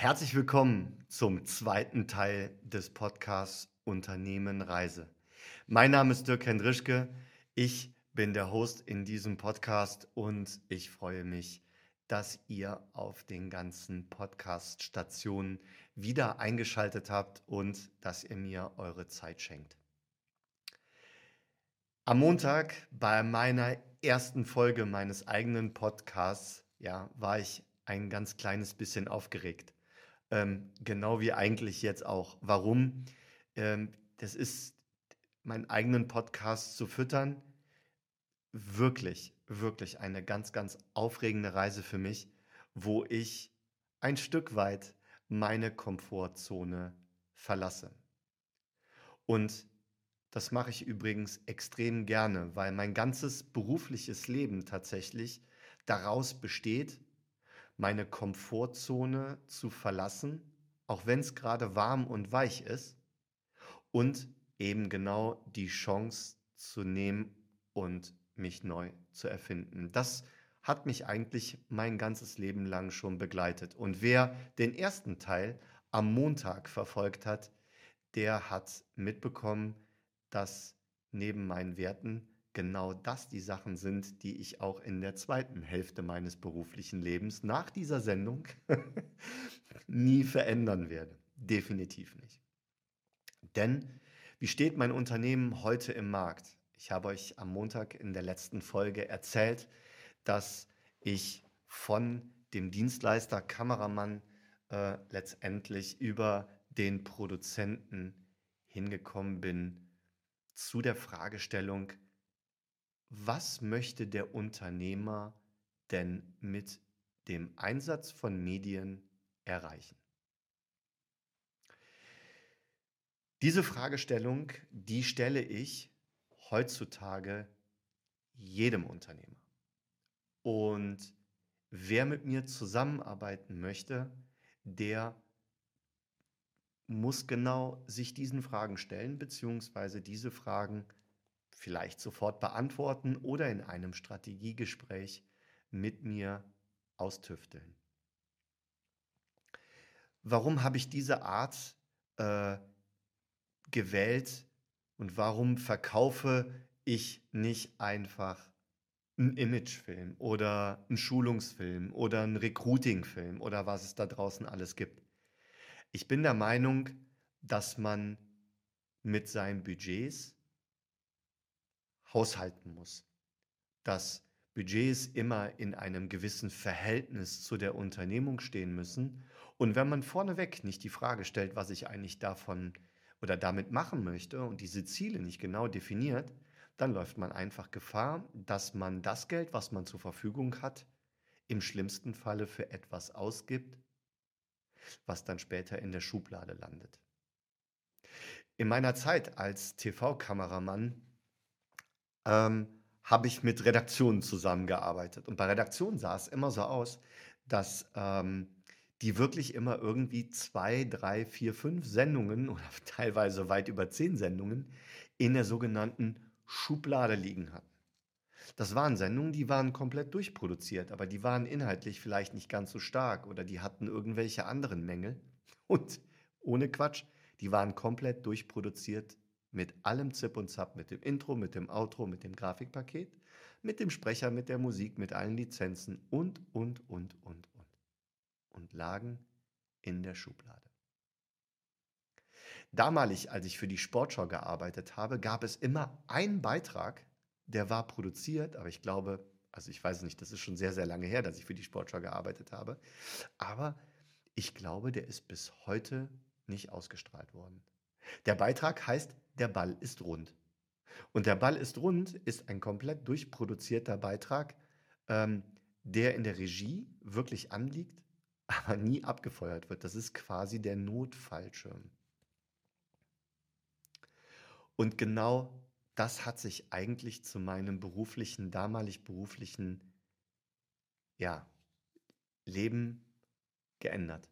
Herzlich willkommen zum zweiten Teil des Podcasts Unternehmen Reise. Mein Name ist Dirk Hendrischke. Ich bin der Host in diesem Podcast und ich freue mich, dass ihr auf den ganzen Podcast-Stationen wieder eingeschaltet habt und dass ihr mir eure Zeit schenkt. Am Montag bei meiner ersten Folge meines eigenen Podcasts ja, war ich ein ganz kleines bisschen aufgeregt. Ähm, genau wie eigentlich jetzt auch. Warum? Ähm, das ist, meinen eigenen Podcast zu füttern, wirklich, wirklich eine ganz, ganz aufregende Reise für mich, wo ich ein Stück weit meine Komfortzone verlasse. Und das mache ich übrigens extrem gerne, weil mein ganzes berufliches Leben tatsächlich daraus besteht, meine Komfortzone zu verlassen, auch wenn es gerade warm und weich ist, und eben genau die Chance zu nehmen und mich neu zu erfinden. Das hat mich eigentlich mein ganzes Leben lang schon begleitet. Und wer den ersten Teil am Montag verfolgt hat, der hat mitbekommen, dass neben meinen Werten genau das die Sachen sind, die ich auch in der zweiten Hälfte meines beruflichen Lebens nach dieser Sendung nie verändern werde. Definitiv nicht. Denn wie steht mein Unternehmen heute im Markt? Ich habe euch am Montag in der letzten Folge erzählt, dass ich von dem Dienstleister Kameramann äh, letztendlich über den Produzenten hingekommen bin zu der Fragestellung, was möchte der Unternehmer denn mit dem Einsatz von Medien erreichen? Diese Fragestellung, die stelle ich heutzutage jedem Unternehmer. Und wer mit mir zusammenarbeiten möchte, der muss genau sich diesen Fragen stellen, beziehungsweise diese Fragen vielleicht sofort beantworten oder in einem Strategiegespräch mit mir austüfteln. Warum habe ich diese Art äh, gewählt und warum verkaufe ich nicht einfach einen Imagefilm oder einen Schulungsfilm oder einen Recruitingfilm oder was es da draußen alles gibt? Ich bin der Meinung, dass man mit seinen Budgets haushalten muss. Dass Budgets immer in einem gewissen Verhältnis zu der Unternehmung stehen müssen. Und wenn man vorneweg nicht die Frage stellt, was ich eigentlich davon oder damit machen möchte und diese Ziele nicht genau definiert, dann läuft man einfach Gefahr, dass man das Geld, was man zur Verfügung hat, im schlimmsten Falle für etwas ausgibt, was dann später in der Schublade landet. In meiner Zeit als TV-Kameramann ähm, habe ich mit Redaktionen zusammengearbeitet. Und bei Redaktionen sah es immer so aus, dass ähm, die wirklich immer irgendwie zwei, drei, vier, fünf Sendungen oder teilweise weit über zehn Sendungen in der sogenannten Schublade liegen hatten. Das waren Sendungen, die waren komplett durchproduziert, aber die waren inhaltlich vielleicht nicht ganz so stark oder die hatten irgendwelche anderen Mängel. Und ohne Quatsch, die waren komplett durchproduziert mit allem Zip und Zap, mit dem Intro, mit dem Outro, mit dem Grafikpaket, mit dem Sprecher, mit der Musik, mit allen Lizenzen und, und, und, und, und. Und lagen in der Schublade. Damalig, als ich für die Sportschau gearbeitet habe, gab es immer einen Beitrag, der war produziert, aber ich glaube, also ich weiß nicht, das ist schon sehr, sehr lange her, dass ich für die Sportschau gearbeitet habe, aber ich glaube, der ist bis heute nicht ausgestrahlt worden. Der Beitrag heißt Der Ball ist rund. Und der Ball ist rund ist ein komplett durchproduzierter Beitrag, ähm, der in der Regie wirklich anliegt, aber nie abgefeuert wird. Das ist quasi der Notfallschirm. Und genau das hat sich eigentlich zu meinem beruflichen, damalig beruflichen, ja, Leben geändert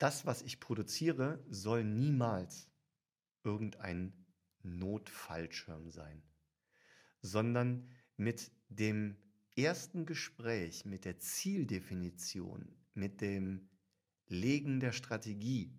das, was ich produziere, soll niemals irgendein Notfallschirm sein, sondern mit dem ersten Gespräch, mit der Zieldefinition, mit dem Legen der Strategie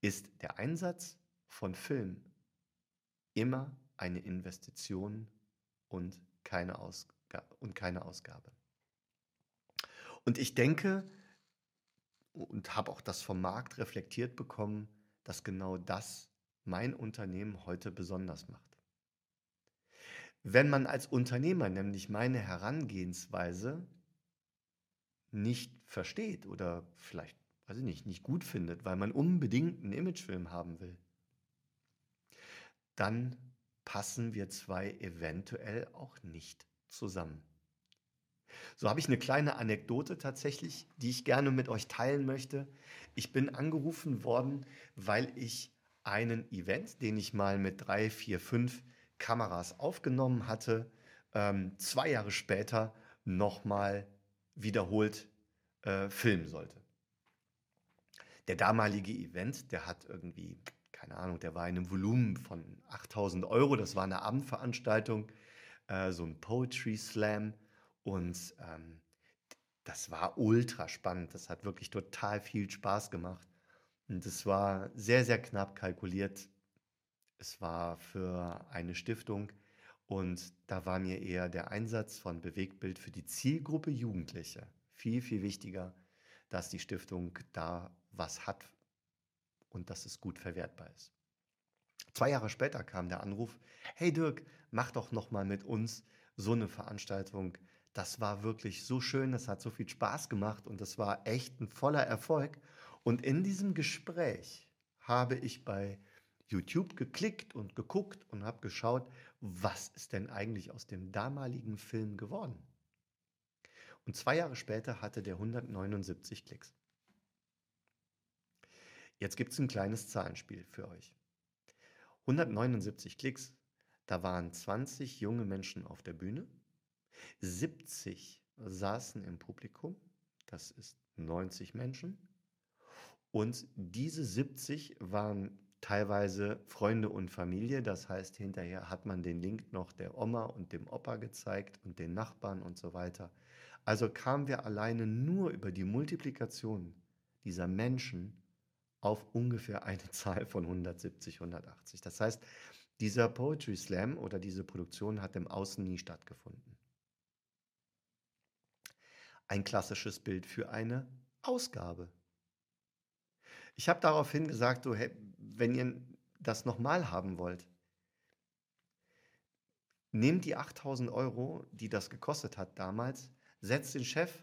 ist der Einsatz von Film immer eine Investition und keine, Ausgabe, und keine Ausgabe. Und ich denke und habe auch das vom Markt reflektiert bekommen, dass genau das mein Unternehmen heute besonders macht. Wenn man als Unternehmer nämlich meine Herangehensweise nicht versteht oder vielleicht, weiß ich nicht, nicht gut findet, weil man unbedingt einen Imagefilm haben will, dann passen wir zwei eventuell auch nicht zusammen. So habe ich eine kleine Anekdote tatsächlich, die ich gerne mit euch teilen möchte. Ich bin angerufen worden, weil ich einen Event, den ich mal mit drei, vier, fünf Kameras aufgenommen hatte, ähm, zwei Jahre später nochmal wiederholt äh, filmen sollte. Der damalige Event, der hat irgendwie, keine Ahnung, der war in einem Volumen von 8000 Euro. Das war eine Abendveranstaltung, äh, so ein Poetry Slam. Und ähm, das war ultra spannend. Das hat wirklich total viel Spaß gemacht. Und es war sehr, sehr knapp kalkuliert. Es war für eine Stiftung und da war mir eher der Einsatz von Bewegtbild für die Zielgruppe Jugendliche viel, viel wichtiger, dass die Stiftung da was hat und dass es gut verwertbar ist. Zwei Jahre später kam der Anruf, hey Dirk, mach doch noch mal mit uns so eine Veranstaltung das war wirklich so schön, das hat so viel Spaß gemacht und das war echt ein voller Erfolg. Und in diesem Gespräch habe ich bei YouTube geklickt und geguckt und habe geschaut, was ist denn eigentlich aus dem damaligen Film geworden. Und zwei Jahre später hatte der 179 Klicks. Jetzt gibt es ein kleines Zahlenspiel für euch. 179 Klicks, da waren 20 junge Menschen auf der Bühne 70 saßen im Publikum, das ist 90 Menschen. Und diese 70 waren teilweise Freunde und Familie. Das heißt, hinterher hat man den Link noch der Oma und dem Opa gezeigt und den Nachbarn und so weiter. Also kamen wir alleine nur über die Multiplikation dieser Menschen auf ungefähr eine Zahl von 170, 180. Das heißt, dieser Poetry Slam oder diese Produktion hat im Außen nie stattgefunden ein klassisches Bild für eine Ausgabe. Ich habe daraufhin gesagt, so, hey, wenn ihr das nochmal haben wollt, nehmt die 8000 Euro, die das gekostet hat damals, setzt den Chef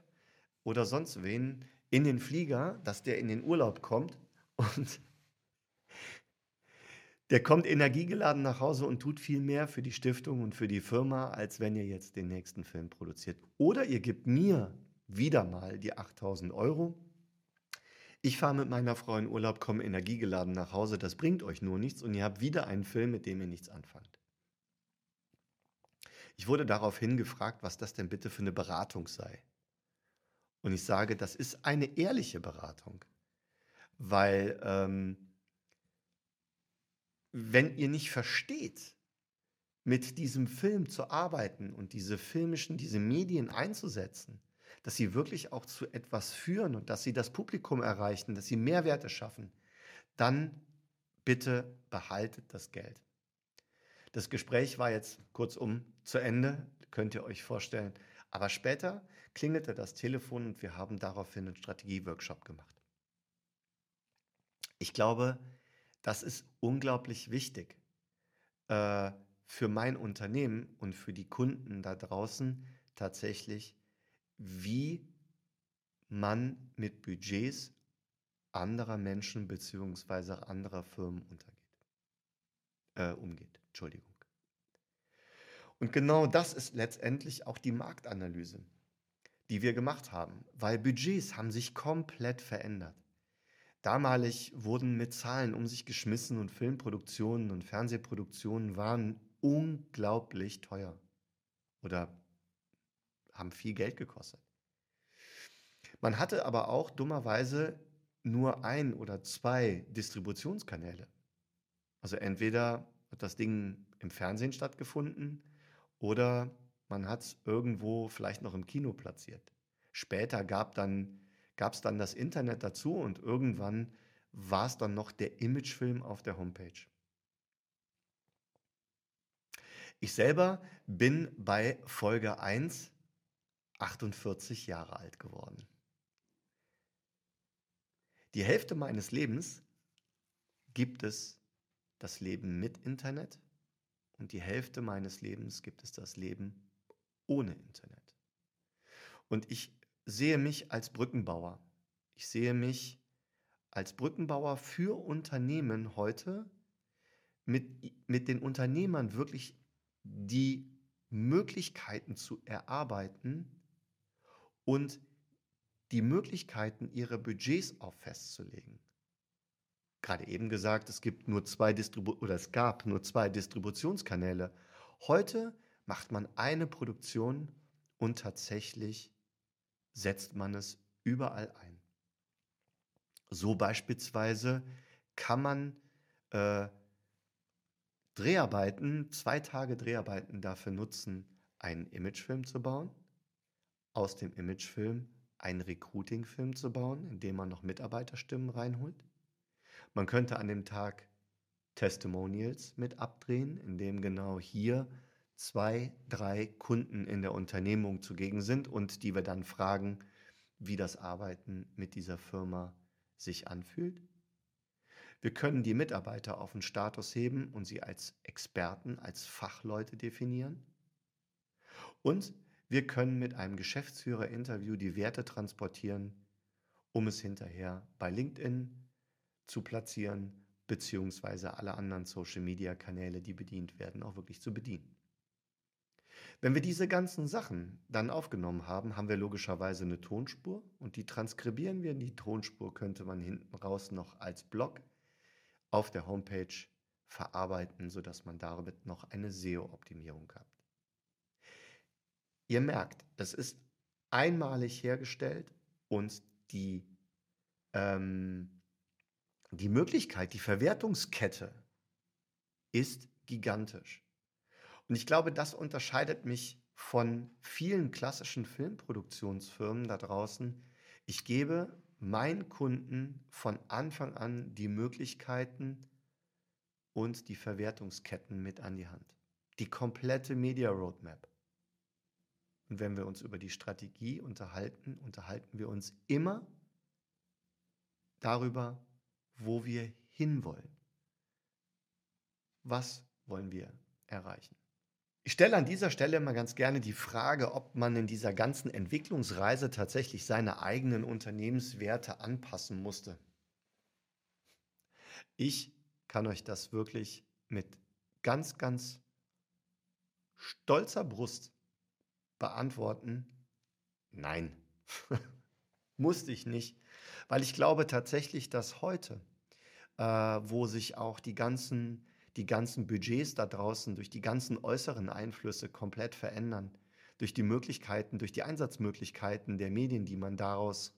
oder sonst wen in den Flieger, dass der in den Urlaub kommt und der kommt energiegeladen nach Hause und tut viel mehr für die Stiftung und für die Firma, als wenn ihr jetzt den nächsten Film produziert. Oder ihr gebt mir wieder mal die 8000 Euro. Ich fahre mit meiner Frau in Urlaub, komme energiegeladen nach Hause, das bringt euch nur nichts und ihr habt wieder einen Film, mit dem ihr nichts anfangt. Ich wurde daraufhin gefragt, was das denn bitte für eine Beratung sei. Und ich sage, das ist eine ehrliche Beratung, weil ähm, wenn ihr nicht versteht, mit diesem Film zu arbeiten und diese filmischen, diese Medien einzusetzen, dass sie wirklich auch zu etwas führen und dass sie das Publikum erreichen, dass sie Mehrwerte schaffen, dann bitte behaltet das Geld. Das Gespräch war jetzt kurzum zu Ende, könnt ihr euch vorstellen. Aber später klingelte das Telefon und wir haben daraufhin einen Strategieworkshop gemacht. Ich glaube, das ist unglaublich wichtig äh, für mein Unternehmen und für die Kunden da draußen tatsächlich wie man mit Budgets anderer Menschen bzw. anderer Firmen untergeht, äh, umgeht. Entschuldigung. Und genau das ist letztendlich auch die Marktanalyse, die wir gemacht haben, weil Budgets haben sich komplett verändert. Damalig wurden mit Zahlen um sich geschmissen und Filmproduktionen und Fernsehproduktionen waren unglaublich teuer oder haben viel Geld gekostet. Man hatte aber auch dummerweise nur ein oder zwei Distributionskanäle. Also entweder hat das Ding im Fernsehen stattgefunden oder man hat es irgendwo vielleicht noch im Kino platziert. Später gab dann, es dann das Internet dazu und irgendwann war es dann noch der Imagefilm auf der Homepage. Ich selber bin bei Folge 1 48 Jahre alt geworden. Die Hälfte meines Lebens gibt es das Leben mit Internet und die Hälfte meines Lebens gibt es das Leben ohne Internet. Und ich sehe mich als Brückenbauer. Ich sehe mich als Brückenbauer für Unternehmen heute mit, mit den Unternehmern wirklich die Möglichkeiten zu erarbeiten und die Möglichkeiten, ihre Budgets auch festzulegen. Gerade eben gesagt, es gibt nur zwei Distribu oder es gab nur zwei Distributionskanäle. Heute macht man eine Produktion und tatsächlich setzt man es überall ein. So beispielsweise kann man äh, Dreharbeiten, zwei Tage Dreharbeiten dafür nutzen, einen Imagefilm zu bauen, aus dem Imagefilm einen Recruiting-Film zu bauen, indem man noch Mitarbeiterstimmen reinholt. Man könnte an dem Tag Testimonials mit abdrehen, indem genau hier zwei, drei Kunden in der Unternehmung zugegen sind und die wir dann fragen, wie das Arbeiten mit dieser Firma sich anfühlt. Wir können die Mitarbeiter auf den Status heben und sie als Experten, als Fachleute definieren. Und wir können mit einem Geschäftsführer-Interview die Werte transportieren, um es hinterher bei LinkedIn zu platzieren, beziehungsweise alle anderen Social-Media-Kanäle, die bedient werden, auch wirklich zu bedienen. Wenn wir diese ganzen Sachen dann aufgenommen haben, haben wir logischerweise eine Tonspur und die transkribieren wir. Die Tonspur könnte man hinten raus noch als Blog auf der Homepage verarbeiten, sodass man damit noch eine SEO-Optimierung hat. Ihr merkt, es ist einmalig hergestellt und die, ähm, die Möglichkeit, die Verwertungskette ist gigantisch. Und ich glaube, das unterscheidet mich von vielen klassischen Filmproduktionsfirmen da draußen. Ich gebe meinen Kunden von Anfang an die Möglichkeiten und die Verwertungsketten mit an die Hand. Die komplette Media Roadmap. Und wenn wir uns über die Strategie unterhalten, unterhalten wir uns immer darüber, wo wir hinwollen. Was wollen wir erreichen? Ich stelle an dieser Stelle mal ganz gerne die Frage, ob man in dieser ganzen Entwicklungsreise tatsächlich seine eigenen Unternehmenswerte anpassen musste. Ich kann euch das wirklich mit ganz, ganz stolzer Brust beantworten, nein, musste ich nicht, weil ich glaube tatsächlich, dass heute, äh, wo sich auch die ganzen, die ganzen Budgets da draußen durch die ganzen äußeren Einflüsse komplett verändern, durch die Möglichkeiten, durch die Einsatzmöglichkeiten der Medien, die man daraus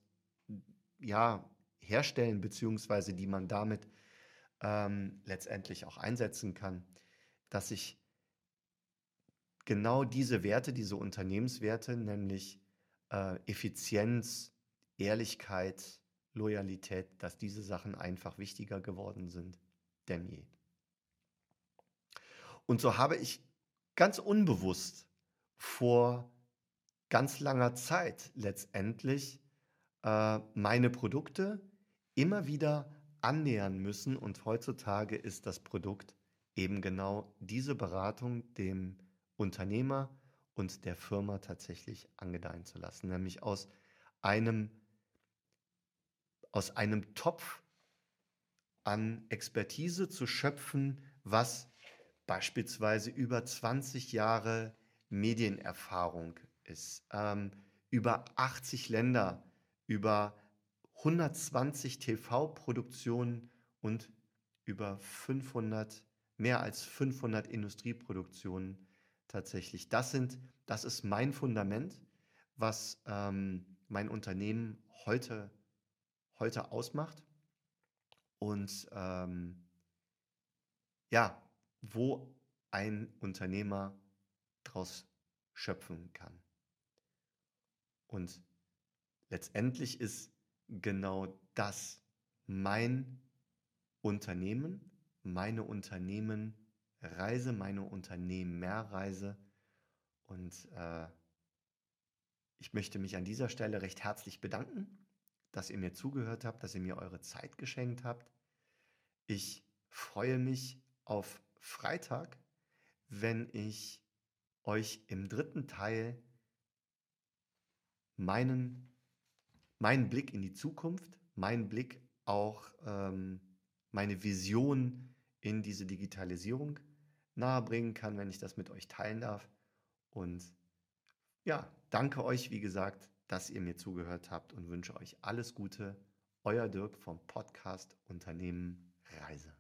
ja, herstellen, beziehungsweise die man damit ähm, letztendlich auch einsetzen kann, dass ich genau diese Werte, diese Unternehmenswerte, nämlich äh, Effizienz, Ehrlichkeit, Loyalität, dass diese Sachen einfach wichtiger geworden sind denn je. Und so habe ich ganz unbewusst vor ganz langer Zeit letztendlich äh, meine Produkte immer wieder annähern müssen. Und heutzutage ist das Produkt eben genau diese Beratung dem Unternehmer und der Firma tatsächlich angedeihen zu lassen, nämlich aus einem, aus einem Topf an Expertise zu schöpfen, was beispielsweise über 20 Jahre Medienerfahrung ist, ähm, über 80 Länder, über 120 TV-Produktionen und über 500, mehr als 500 Industrieproduktionen tatsächlich. Das sind, das ist mein Fundament, was ähm, mein Unternehmen heute, heute ausmacht. Und ähm, ja, wo ein Unternehmer daraus schöpfen kann. Und letztendlich ist genau das. Mein Unternehmen, meine Unternehmenreise, meine Unternehmerreise. Und äh, ich möchte mich an dieser Stelle recht herzlich bedanken, dass ihr mir zugehört habt, dass ihr mir eure Zeit geschenkt habt. Ich freue mich auf Freitag, wenn ich euch im dritten Teil meinen, meinen Blick in die Zukunft, meinen Blick auch ähm, meine Vision in diese Digitalisierung nahebringen kann, wenn ich das mit euch teilen darf. Und ja, danke euch, wie gesagt, dass ihr mir zugehört habt und wünsche euch alles Gute. Euer Dirk vom Podcast Unternehmen Reise.